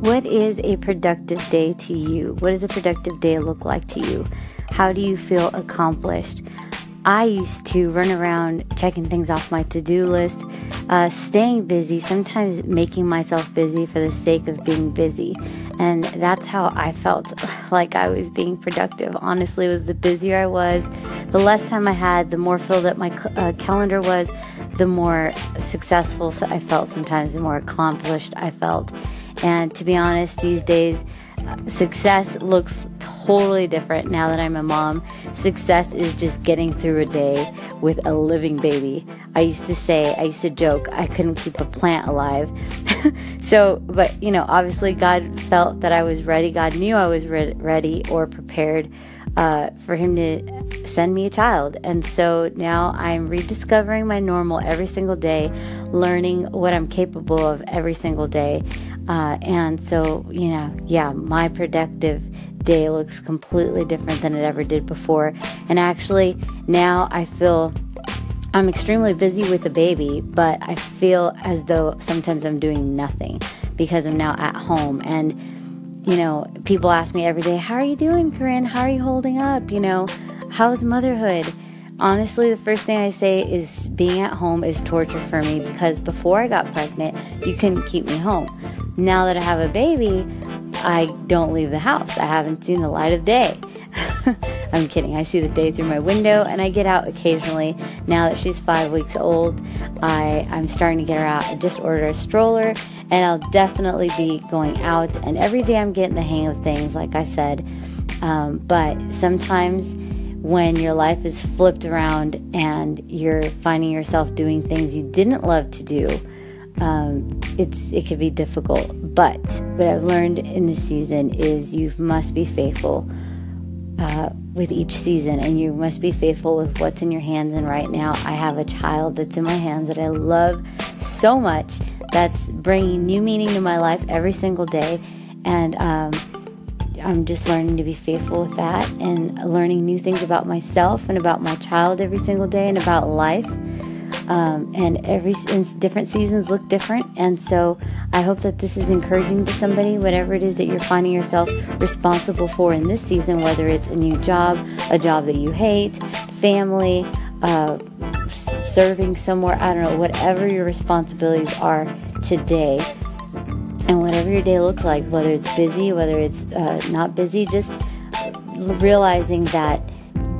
What is a productive day to you? What does a productive day look like to you? How do you feel accomplished? I used to run around checking things off my to do list, uh, staying busy, sometimes making myself busy for the sake of being busy. And that's how I felt like I was being productive. Honestly, was the busier I was, the less time I had, the more filled up my uh, calendar was, the more successful I felt sometimes, the more accomplished I felt. And to be honest, these days, success looks totally different now that I'm a mom. Success is just getting through a day with a living baby. I used to say, I used to joke, I couldn't keep a plant alive. so, but you know, obviously, God felt that I was ready. God knew I was re- ready or prepared uh, for Him to send me a child. And so now I'm rediscovering my normal every single day, learning what I'm capable of every single day. Uh, and so, you know, yeah, my productive day looks completely different than it ever did before. And actually, now I feel I'm extremely busy with the baby, but I feel as though sometimes I'm doing nothing because I'm now at home. And, you know, people ask me every day, How are you doing, Corinne? How are you holding up? You know, how's motherhood? Honestly, the first thing I say is being at home is torture for me because before I got pregnant, you couldn't keep me home. Now that I have a baby, I don't leave the house. I haven't seen the light of day. I'm kidding. I see the day through my window and I get out occasionally. Now that she's five weeks old, I, I'm starting to get her out. I just ordered a stroller and I'll definitely be going out. And every day I'm getting the hang of things, like I said. Um, but sometimes when your life is flipped around and you're finding yourself doing things you didn't love to do, um, it's it can be difficult. But what I've learned in this season is you must be faithful uh, with each season, and you must be faithful with what's in your hands. And right now, I have a child that's in my hands that I love so much. That's bringing new meaning to my life every single day, and um, I'm just learning to be faithful with that and learning new things about myself and about my child every single day and about life. Um, and every different seasons look different, and so I hope that this is encouraging to somebody, whatever it is that you're finding yourself responsible for in this season, whether it's a new job, a job that you hate, family, uh, serving somewhere, I don't know, whatever your responsibilities are today. And whatever your day looks like, whether it's busy, whether it's uh, not busy, just realizing that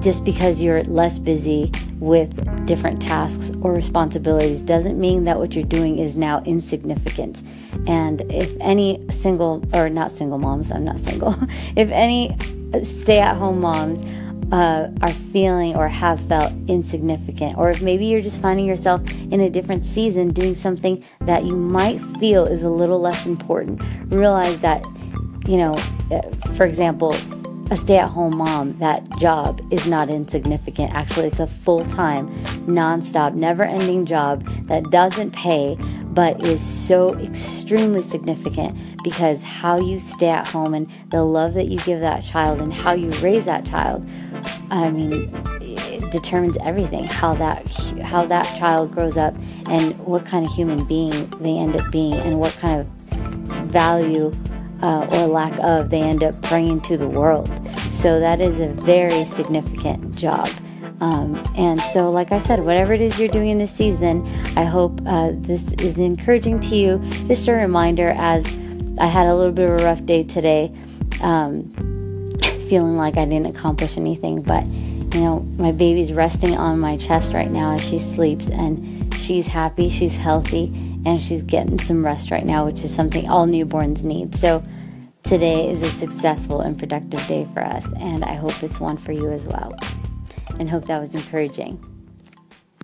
just because you're less busy with different tasks or responsibilities doesn't mean that what you're doing is now insignificant. And if any single, or not single moms, I'm not single, if any stay at home moms uh, are feeling or have felt insignificant, or if maybe you're just finding yourself in a different season doing something that you might feel is a little less important, realize that, you know, for example, a stay at home mom, that job is not insignificant. Actually, it's a full time, non-stop, never ending job that doesn't pay but is so extremely significant because how you stay at home and the love that you give that child and how you raise that child, I mean, it determines everything. How that how that child grows up and what kind of human being they end up being and what kind of value uh, or lack of they end up bringing to the world. So that is a very significant job. Um, and so, like I said, whatever it is you're doing in this season, I hope uh, this is encouraging to you. Just a reminder as I had a little bit of a rough day today, um, feeling like I didn't accomplish anything. But, you know, my baby's resting on my chest right now as she sleeps, and she's happy, she's healthy, and she's getting some rest right now, which is something all newborns need. So, today is a successful and productive day for us, and I hope it's one for you as well and hope that was encouraging.